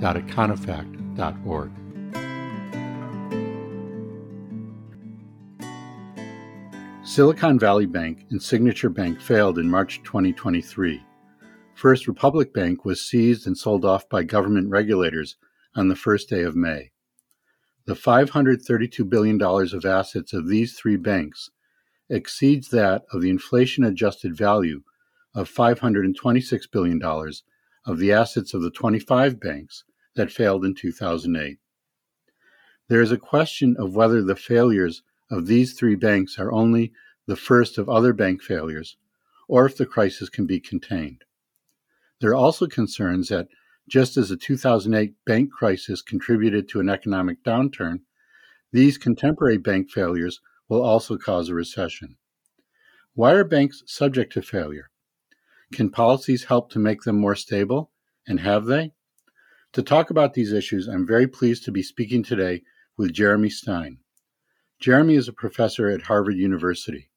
www.econofact.org. Silicon Valley Bank and Signature Bank failed in March 2023. First Republic Bank was seized and sold off by government regulators on the first day of May. The $532 billion of assets of these three banks exceeds that of the inflation adjusted value of $526 billion of the assets of the 25 banks that failed in 2008. There is a question of whether the failures of these three banks are only the first of other bank failures, or if the crisis can be contained. There are also concerns that just as the 2008 bank crisis contributed to an economic downturn, these contemporary bank failures will also cause a recession. Why are banks subject to failure? Can policies help to make them more stable? And have they? To talk about these issues, I'm very pleased to be speaking today with Jeremy Stein. Jeremy is a professor at Harvard University.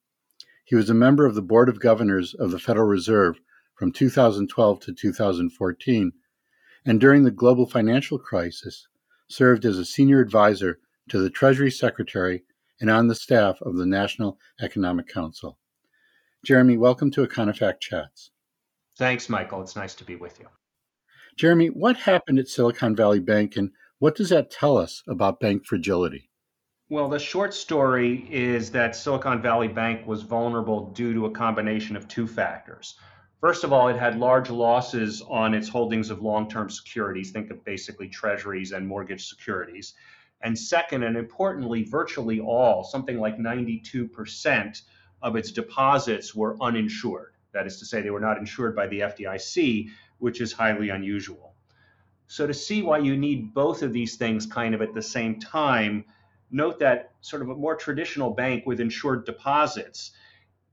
He was a member of the Board of Governors of the Federal Reserve from 2012 to 2014, and during the global financial crisis, served as a senior advisor to the Treasury Secretary and on the staff of the National Economic Council. Jeremy, welcome to Econofact Chats. Thanks, Michael. It's nice to be with you. Jeremy, what happened at Silicon Valley Bank and what does that tell us about bank fragility? Well, the short story is that Silicon Valley Bank was vulnerable due to a combination of two factors. First of all, it had large losses on its holdings of long term securities, think of basically treasuries and mortgage securities. And second, and importantly, virtually all, something like 92% of its deposits were uninsured. That is to say, they were not insured by the FDIC, which is highly unusual. So, to see why you need both of these things kind of at the same time, note that sort of a more traditional bank with insured deposits,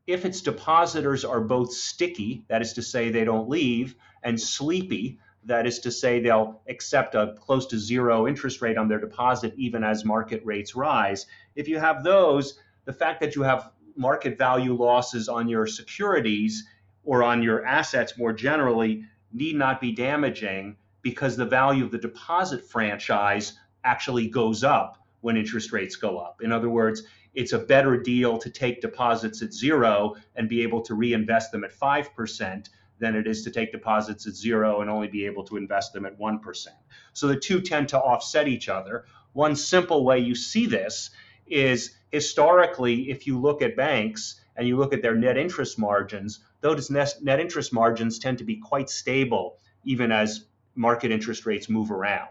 if its depositors are both sticky, that is to say, they don't leave, and sleepy, that is to say, they'll accept a close to zero interest rate on their deposit even as market rates rise. If you have those, the fact that you have market value losses on your securities or on your assets more generally need not be damaging because the value of the deposit franchise actually goes up when interest rates go up. In other words, it's a better deal to take deposits at zero and be able to reinvest them at 5% than it is to take deposits at zero and only be able to invest them at 1%. So the two tend to offset each other. One simple way you see this is historically, if you look at banks and you look at their net interest margins, those net interest margins tend to be quite stable even as market interest rates move around.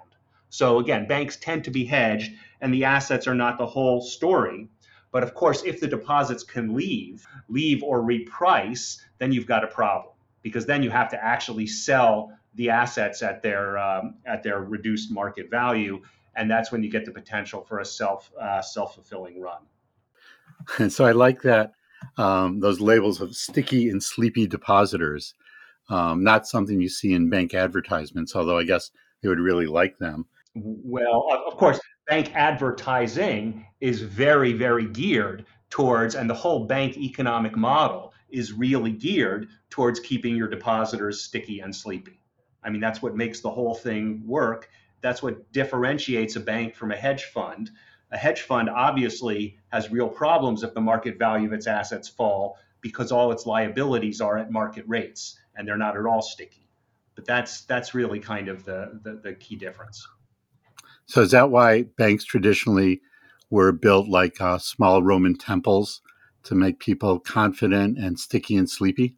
So again, banks tend to be hedged and the assets are not the whole story. But of course, if the deposits can leave, leave or reprice, then you've got a problem because then you have to actually sell the assets at their um, at their reduced market value, and that's when you get the potential for a self uh, self fulfilling run. And so I like that um, those labels of sticky and sleepy depositors. Um, not something you see in bank advertisements, although I guess they would really like them. Well, of course, bank advertising is very, very geared towards, and the whole bank economic model is really geared towards keeping your depositors sticky and sleepy. I mean, that's what makes the whole thing work. That's what differentiates a bank from a hedge fund. A hedge fund obviously has real problems if the market value of its assets fall because all its liabilities are at market rates and they're not at all sticky. But that's that's really kind of the, the, the key difference. So is that why banks traditionally were built like uh, small Roman temples to make people confident and sticky and sleepy?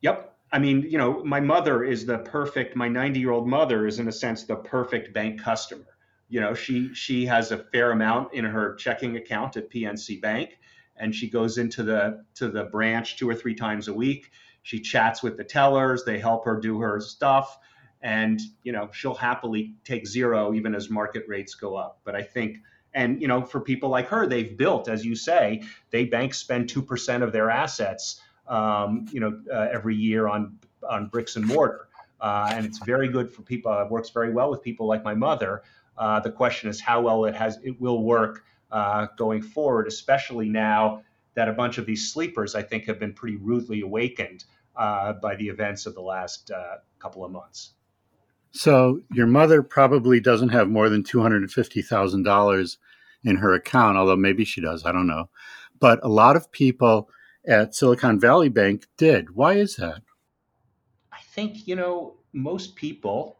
Yep. I mean, you know, my mother is the perfect. My 90 year old mother is, in a sense, the perfect bank customer. You know, she she has a fair amount in her checking account at PNC Bank, and she goes into the to the branch two or three times a week. She chats with the tellers. They help her do her stuff and you know she'll happily take zero even as market rates go up. But I think and you know for people like her, they've built, as you say, they banks spend two percent of their assets, um, you know, uh, every year on on bricks and mortar, uh, and it's very good for people. It works very well with people like my mother. Uh, the question is how well it has it will work uh, going forward, especially now that a bunch of these sleepers, I think, have been pretty rudely awakened uh, by the events of the last uh, couple of months. So your mother probably doesn't have more than two hundred and fifty thousand dollars in her account, although maybe she does. I don't know. But a lot of people at Silicon Valley Bank did. Why is that? Think you know most people,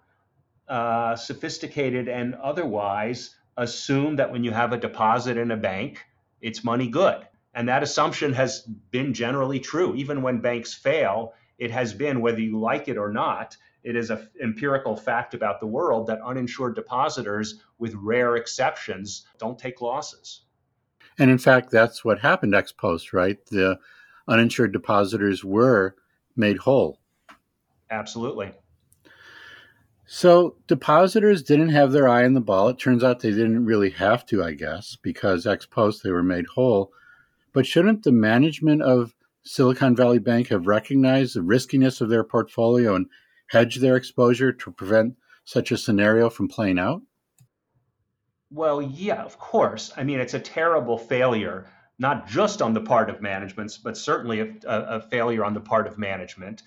uh, sophisticated and otherwise, assume that when you have a deposit in a bank, it's money good. And that assumption has been generally true. Even when banks fail, it has been, whether you like it or not, it is an empirical fact about the world that uninsured depositors, with rare exceptions, don't take losses. And in fact, that's what happened ex post, right? The uninsured depositors were made whole. Absolutely. So depositors didn't have their eye on the ball. It turns out they didn't really have to, I guess, because ex post they were made whole. But shouldn't the management of Silicon Valley Bank have recognized the riskiness of their portfolio and hedged their exposure to prevent such a scenario from playing out? Well, yeah, of course. I mean, it's a terrible failure, not just on the part of management, but certainly a, a failure on the part of management.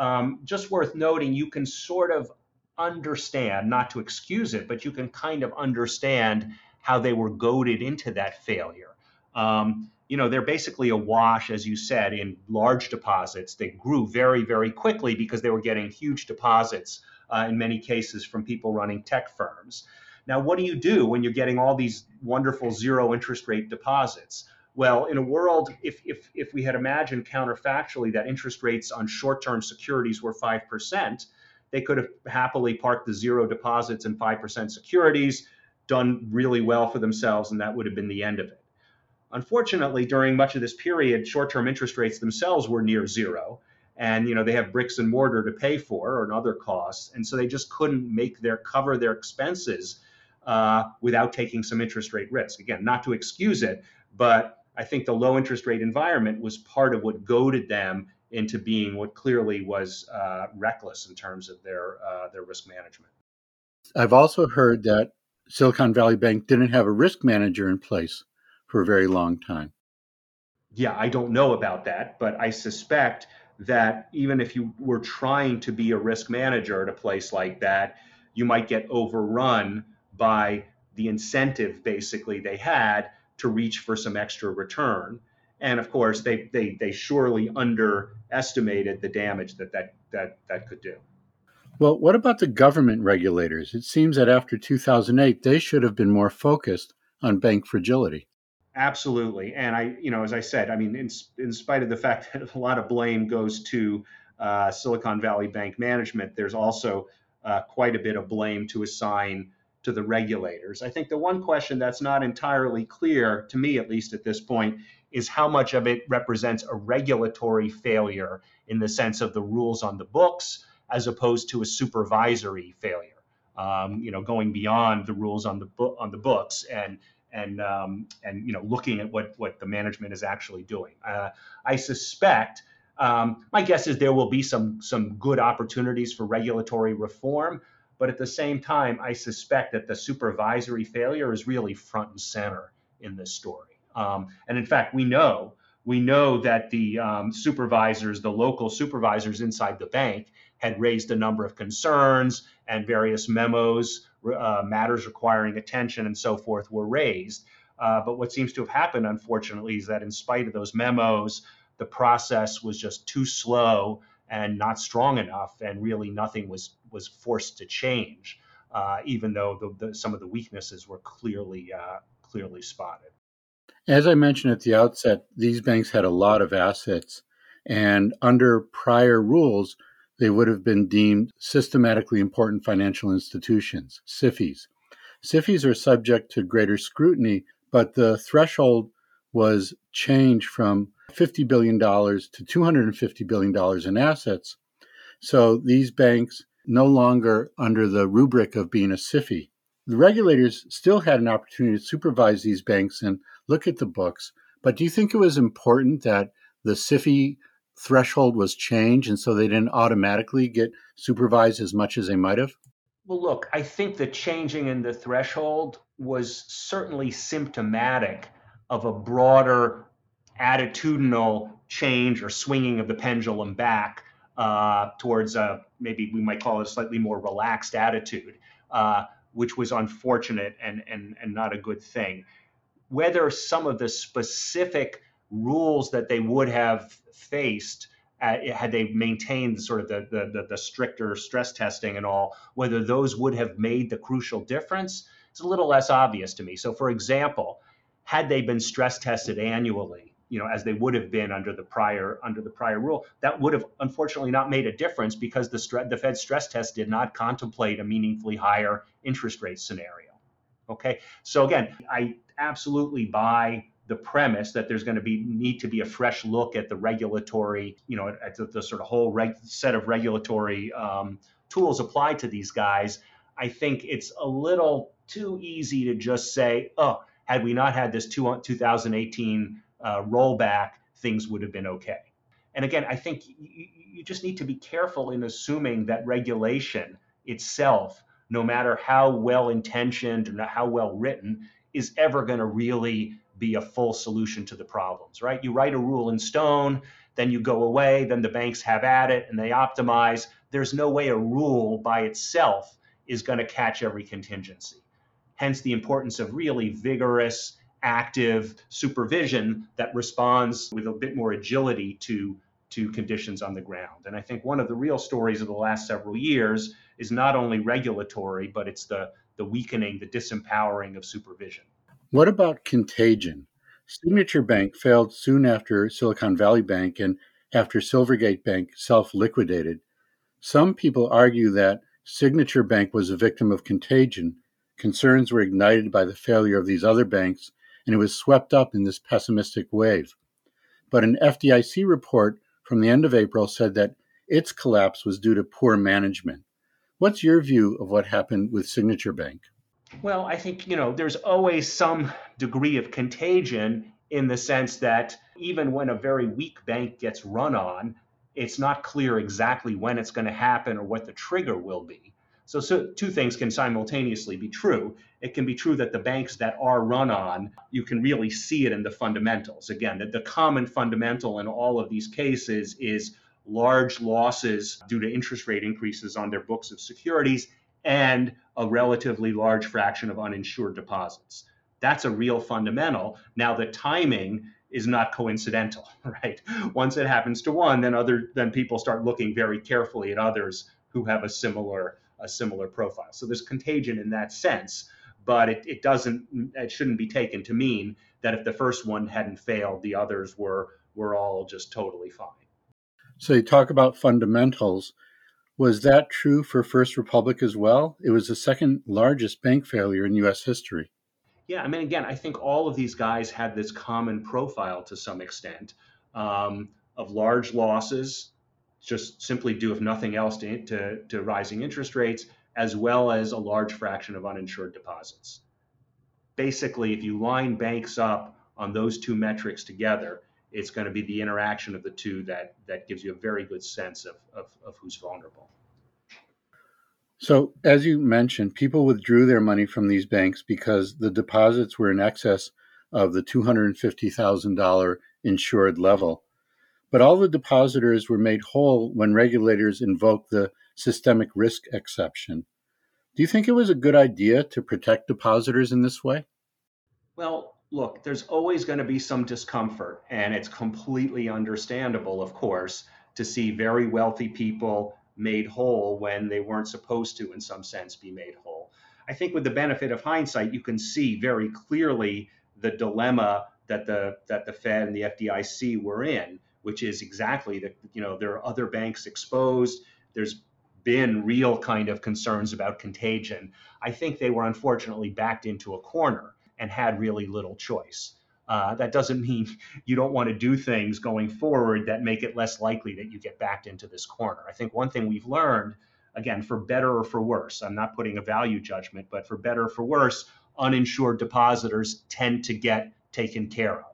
Um, just worth noting, you can sort of understand, not to excuse it, but you can kind of understand how they were goaded into that failure. Um, you know, they're basically a wash, as you said, in large deposits. They grew very, very quickly because they were getting huge deposits uh, in many cases from people running tech firms. Now, what do you do when you're getting all these wonderful zero interest rate deposits? Well, in a world, if, if, if we had imagined counterfactually that interest rates on short term securities were 5%, they could have happily parked the zero deposits and 5% securities, done really well for themselves, and that would have been the end of it. Unfortunately, during much of this period, short-term interest rates themselves were near zero, and you know they have bricks and mortar to pay for and other costs, and so they just couldn't make their cover their expenses uh, without taking some interest rate risk. Again, not to excuse it, but I think the low interest rate environment was part of what goaded them into being what clearly was uh, reckless in terms of their uh, their risk management. I've also heard that Silicon Valley Bank didn't have a risk manager in place for a very long time. Yeah, I don't know about that, but I suspect that even if you were trying to be a risk manager at a place like that, you might get overrun by the incentive basically they had to reach for some extra return. And of course, they, they, they surely underestimated the damage that that, that that could do. Well, what about the government regulators? It seems that after 2008, they should have been more focused on bank fragility. Absolutely, and I, you know, as I said, I mean, in, in spite of the fact that a lot of blame goes to uh, Silicon Valley Bank management, there's also uh, quite a bit of blame to assign to the regulators. I think the one question that's not entirely clear, to me at least at this point, is how much of it represents a regulatory failure in the sense of the rules on the books, as opposed to a supervisory failure. Um, you know, going beyond the rules on the book on the books and and um, and you know looking at what what the management is actually doing. Uh, I suspect. Um, my guess is there will be some some good opportunities for regulatory reform, but at the same time, I suspect that the supervisory failure is really front and center in this story. Um, and in fact, we know we know that the um, supervisors, the local supervisors inside the bank, had raised a number of concerns, and various memos uh, matters requiring attention and so forth were raised. Uh, but what seems to have happened, unfortunately, is that in spite of those memos, the process was just too slow and not strong enough, and really nothing was was forced to change, uh, even though the, the, some of the weaknesses were clearly uh, clearly spotted. As I mentioned at the outset, these banks had a lot of assets, and under prior rules, they would have been deemed systematically important financial institutions, SIFIs. SIFIs are subject to greater scrutiny, but the threshold was changed from $50 billion to $250 billion in assets. So these banks no longer under the rubric of being a SIFI. The regulators still had an opportunity to supervise these banks and look at the books, but do you think it was important that the SIFI threshold was changed and so they didn't automatically get supervised as much as they might have? Well, look, I think the changing in the threshold was certainly symptomatic of a broader attitudinal change or swinging of the pendulum back uh, towards a maybe we might call it a slightly more relaxed attitude, uh, which was unfortunate and, and, and not a good thing. Whether some of the specific rules that they would have faced uh, had they maintained sort of the, the, the, stricter stress testing and all, whether those would have made the crucial difference, it's a little less obvious to me. So, for example, had they been stress tested annually, you know, as they would have been under the prior under the prior rule, that would have unfortunately not made a difference because the stre- the Fed stress test did not contemplate a meaningfully higher interest rate scenario. Okay, so again, I absolutely buy the premise that there's going to be need to be a fresh look at the regulatory, you know, at the, the sort of whole reg, set of regulatory um, tools applied to these guys. I think it's a little too easy to just say, oh, had we not had this two, 2018 uh, rollback, things would have been okay. And again, I think you, you just need to be careful in assuming that regulation itself, no matter how well intentioned or how well written, is ever going to really be a full solution to the problems, right? You write a rule in stone, then you go away, then the banks have at it and they optimize. There's no way a rule by itself is going to catch every contingency. Hence the importance of really vigorous, active supervision that responds with a bit more agility to to conditions on the ground. And I think one of the real stories of the last several years is not only regulatory, but it's the the weakening, the disempowering of supervision. What about contagion? Signature Bank failed soon after Silicon Valley Bank and after Silvergate Bank self liquidated. Some people argue that Signature Bank was a victim of contagion. Concerns were ignited by the failure of these other banks, and it was swept up in this pessimistic wave. But an FDIC report from the end of April said that its collapse was due to poor management. What's your view of what happened with Signature Bank? Well, I think, you know, there's always some degree of contagion in the sense that even when a very weak bank gets run on, it's not clear exactly when it's going to happen or what the trigger will be. So, so, two things can simultaneously be true. It can be true that the banks that are run on, you can really see it in the fundamentals. Again, that the common fundamental in all of these cases is large losses due to interest rate increases on their books of securities and a relatively large fraction of uninsured deposits. That's a real fundamental. Now the timing is not coincidental, right? Once it happens to one, then other then people start looking very carefully at others who have a similar a similar profile. So there's contagion in that sense, but it, it doesn't it shouldn't be taken to mean that if the first one hadn't failed, the others were were all just totally fine. So you talk about fundamentals. Was that true for First Republic as well? It was the second largest bank failure in U.S. history. Yeah, I mean, again, I think all of these guys had this common profile to some extent um, of large losses, just simply due, if nothing else, to, to, to rising interest rates, as well as a large fraction of uninsured deposits. Basically, if you line banks up on those two metrics together, it's going to be the interaction of the two that that gives you a very good sense of, of, of who's vulnerable. So, as you mentioned, people withdrew their money from these banks because the deposits were in excess of the $250,000 insured level. But all the depositors were made whole when regulators invoked the systemic risk exception. Do you think it was a good idea to protect depositors in this way? Well, look, there's always going to be some discomfort, and it's completely understandable, of course, to see very wealthy people made whole when they weren't supposed to, in some sense, be made whole. I think with the benefit of hindsight, you can see very clearly the dilemma that the that the Fed and the FDIC were in, which is exactly that you know there are other banks exposed. There's been real kind of concerns about contagion. I think they were unfortunately backed into a corner and had really little choice. Uh, that doesn't mean you don't want to do things going forward that make it less likely that you get backed into this corner. I think one thing we've learned again, for better or for worse. I'm not putting a value judgment, but for better or for worse, uninsured depositors tend to get taken care of.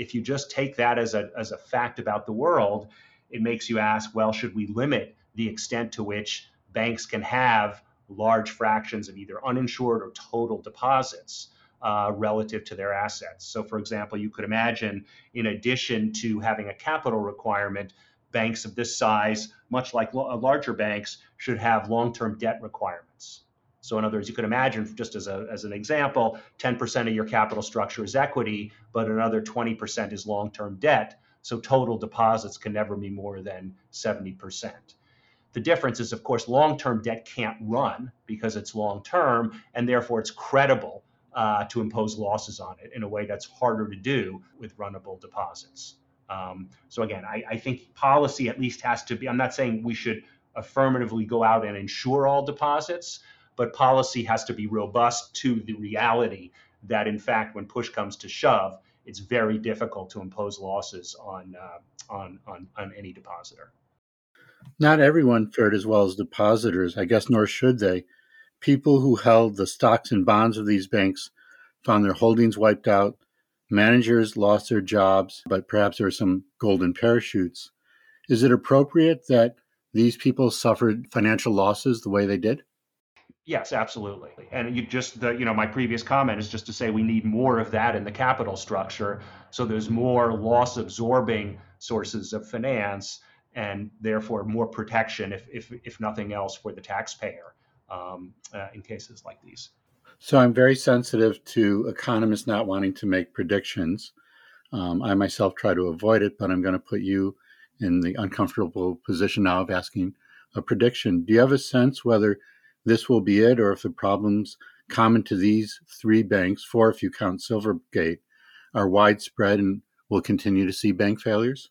If you just take that as a, as a fact about the world, it makes you ask, well, should we limit the extent to which banks can have large fractions of either uninsured or total deposits? Uh, relative to their assets. So, for example, you could imagine, in addition to having a capital requirement, banks of this size, much like lo- larger banks, should have long term debt requirements. So, in other words, you could imagine, just as, a, as an example, 10% of your capital structure is equity, but another 20% is long term debt. So, total deposits can never be more than 70%. The difference is, of course, long term debt can't run because it's long term, and therefore it's credible uh, to impose losses on it in a way that's harder to do with runnable deposits. Um, so again, I, I, think policy at least has to be. I'm not saying we should affirmatively go out and insure all deposits, but policy has to be robust to the reality that, in fact, when push comes to shove, it's very difficult to impose losses on uh, on, on on any depositor. Not everyone fared as well as depositors, I guess, nor should they. People who held the stocks and bonds of these banks found their holdings wiped out. Managers lost their jobs, but perhaps there were some golden parachutes. Is it appropriate that these people suffered financial losses the way they did? Yes, absolutely. And you just the you know my previous comment is just to say we need more of that in the capital structure so there's more loss absorbing sources of finance and therefore more protection if if if nothing else for the taxpayer um, uh, in cases like these. So I'm very sensitive to economists not wanting to make predictions. Um, I myself try to avoid it, but I'm going to put you in the uncomfortable position now of asking a prediction. Do you have a sense whether this will be it, or if the problems common to these three banks, four if you count Silvergate, are widespread and will continue to see bank failures?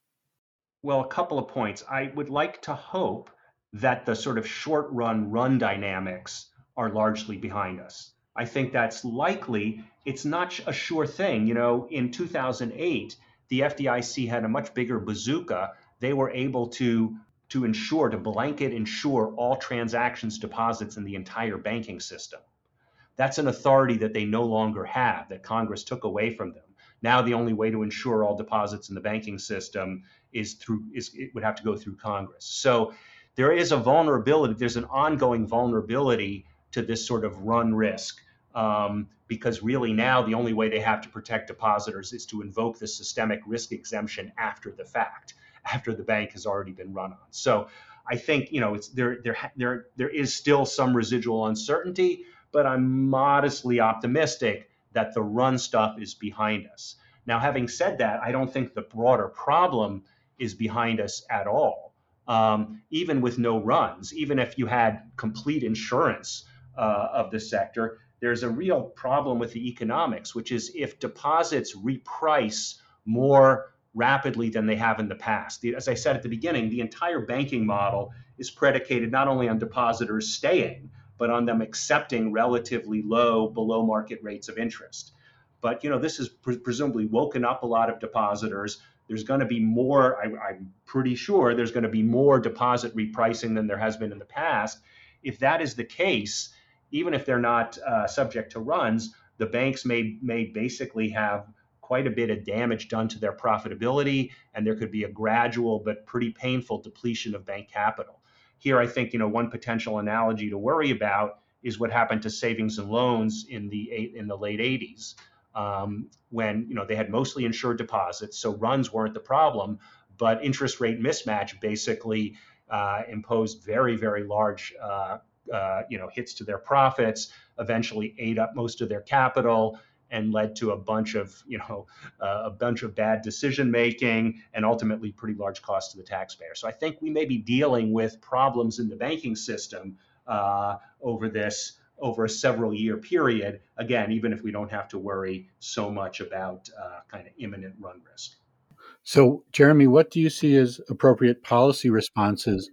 Well, a couple of points. I would like to hope that the sort of short run run dynamics are largely behind us. I think that's likely. It's not a sure thing. You know, in 2008, the FDIC had a much bigger bazooka. They were able to to ensure to blanket insure all transactions deposits in the entire banking system. That's an authority that they no longer have that Congress took away from them. Now the only way to insure all deposits in the banking system is through is it would have to go through Congress. So there is a vulnerability, there's an ongoing vulnerability to this sort of run risk. Um, because really now the only way they have to protect depositors is to invoke the systemic risk exemption after the fact, after the bank has already been run on. So I think you know it's there there there there is still some residual uncertainty, but I'm modestly optimistic that the run stuff is behind us. Now, having said that, I don't think the broader problem is behind us at all um, even with no runs, even if you had complete insurance uh, of the sector, there's a real problem with the economics, which is if deposits reprice more rapidly than they have in the past. As I said at the beginning, the entire banking model is predicated not only on depositors staying, but on them accepting relatively low, below market rates of interest. But you know, this has pre- presumably woken up a lot of depositors there's going to be more, I, am pretty sure there's going to be more deposit repricing than there has been in the past. If that is the case, even if they're not uh, subject to runs, the banks may, may basically have quite a bit of damage done to their profitability, and there could be a gradual but pretty painful depletion of bank capital. Here, I think you know one potential analogy to worry about is what happened to savings and loans in the in the late 80s um, when you know they had mostly insured deposits, so runs weren't the problem, but interest rate mismatch basically uh, imposed very very large uh, uh, you know hits to their profits. Eventually, ate up most of their capital and led to a bunch of you know uh, a bunch of bad decision making and ultimately pretty large costs to the taxpayer. So I think we may be dealing with problems in the banking system uh, over this over a several year period, again, even if we don't have to worry so much about uh, kind of imminent run risk. So, Jeremy, what do you see as appropriate policy responses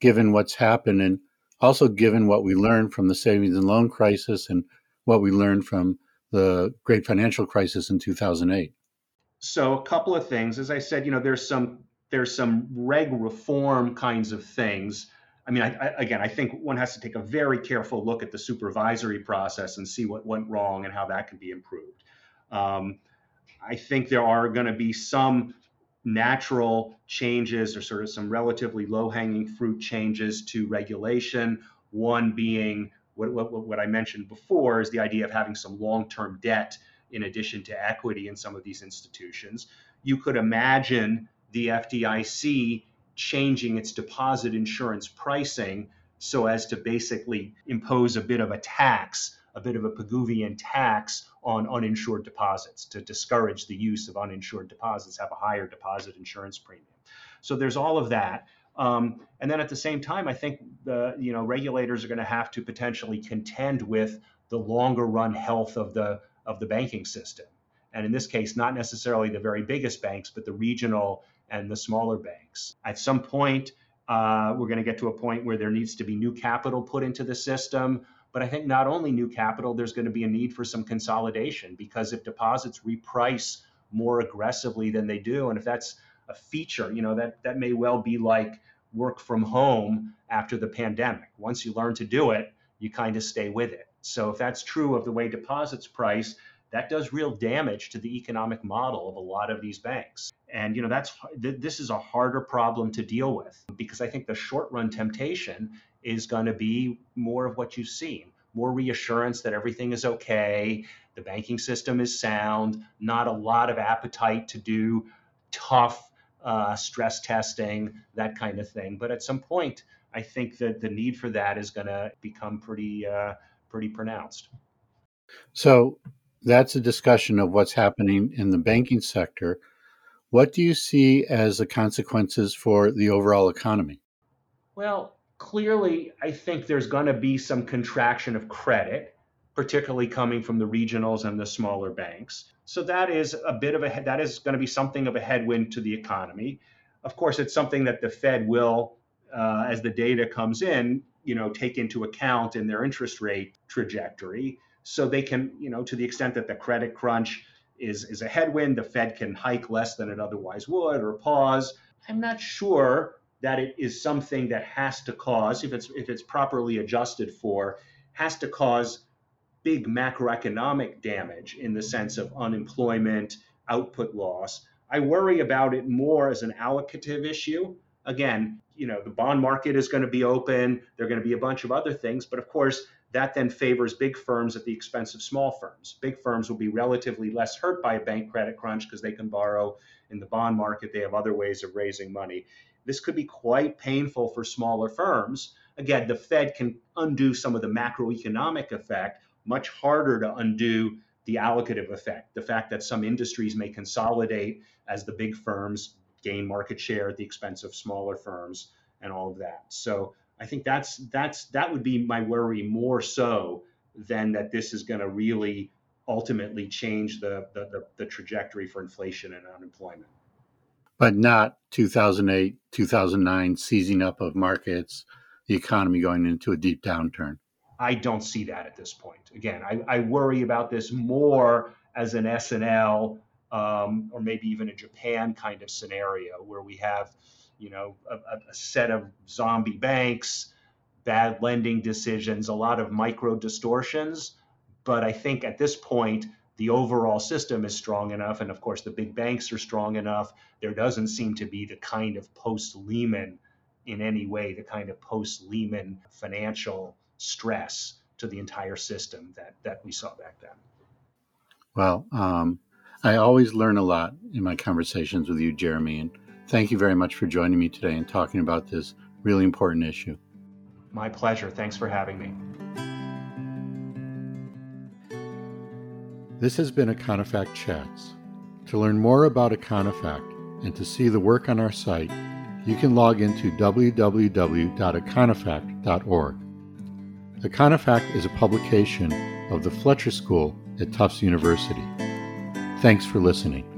given what's happened and also given what we learned from the savings and loan crisis and what we learned from the great financial crisis in 2008? So, a couple of things. As I said, you know, there's some there's some reg reform kinds of things I mean, I, I, again, I think one has to take a very careful look at the supervisory process and see what went wrong and how that can be improved. Um, I think there are going to be some natural changes or sort of some relatively low hanging fruit changes to regulation. One being what, what, what I mentioned before is the idea of having some long term debt in addition to equity in some of these institutions. You could imagine the FDIC changing its deposit insurance pricing so as to basically impose a bit of a tax, a bit of a Pigouvian tax on uninsured deposits to discourage the use of uninsured deposits, have a higher deposit insurance premium. So there's all of that. Um, and then at the same time, I think the you know regulators are going to have to potentially contend with the longer run health of the of the banking system. And in this case, not necessarily the very biggest banks, but the regional and the smaller banks. At some point, uh, we're going to get to a point where there needs to be new capital put into the system. But I think not only new capital, there's going to be a need for some consolidation because if deposits reprice more aggressively than they do, and if that's a feature, you know, that, that may well be like work from home after the pandemic. Once you learn to do it, you kind of stay with it. So if that's true of the way deposits price, that does real damage to the economic model of a lot of these banks. And you know that's this is a harder problem to deal with because I think the short run temptation is going to be more of what you've seen more reassurance that everything is okay, the banking system is sound, not a lot of appetite to do tough uh, stress testing, that kind of thing. But at some point, I think that the need for that is going to become pretty uh, pretty pronounced. So that's a discussion of what's happening in the banking sector. What do you see as the consequences for the overall economy? Well, clearly, I think there's going to be some contraction of credit, particularly coming from the regionals and the smaller banks. So that is a bit of a that is going to be something of a headwind to the economy. Of course, it's something that the Fed will, uh, as the data comes in, you know, take into account in their interest rate trajectory. So they can, you know, to the extent that the credit crunch is is a headwind, the Fed can hike less than it otherwise would or pause. I'm not sure that it is something that has to cause, if it's if it's properly adjusted for, has to cause big macroeconomic damage in the sense of unemployment, output loss. I worry about it more as an allocative issue. Again, you know, the bond market is going to be open. There are going to be a bunch of other things, but of course, that then favors big firms at the expense of small firms. Big firms will be relatively less hurt by a bank credit crunch because they can borrow in the bond market. They have other ways of raising money this could be quite painful for smaller firms. Again, the Fed can undo some of the macroeconomic effect, much harder to undo the allocative effect, the fact that some industries may consolidate as the big firms gain market share at the expense of smaller firms and all of that. So I think that's that's that would be my worry more so than that this is going to really ultimately change the, the, the, the trajectory for inflation and unemployment but not 2008, 2009 seizing up of markets, the economy going into a deep downturn. I don't see that at this point. Again, I, I worry about this more as an S&L um, or maybe even a Japan kind of scenario where we have, you know, a, a set of zombie banks, bad lending decisions, a lot of micro distortions. But I think at this point, the overall system is strong enough, and of course the big banks are strong enough. There doesn't seem to be the kind of post Lehman in any way, the kind of post Lehman financial stress to the entire system that that we saw back then. Well, um, I always learn a lot in my conversations with you, Jeremy, and thank you very much for joining me today and talking about this really important issue. My pleasure. Thanks for having me. This has been Econofact Chats. To learn more about Econofact and to see the work on our site, you can log into www.econofact.org. Econofact is a publication of the Fletcher School at Tufts University. Thanks for listening.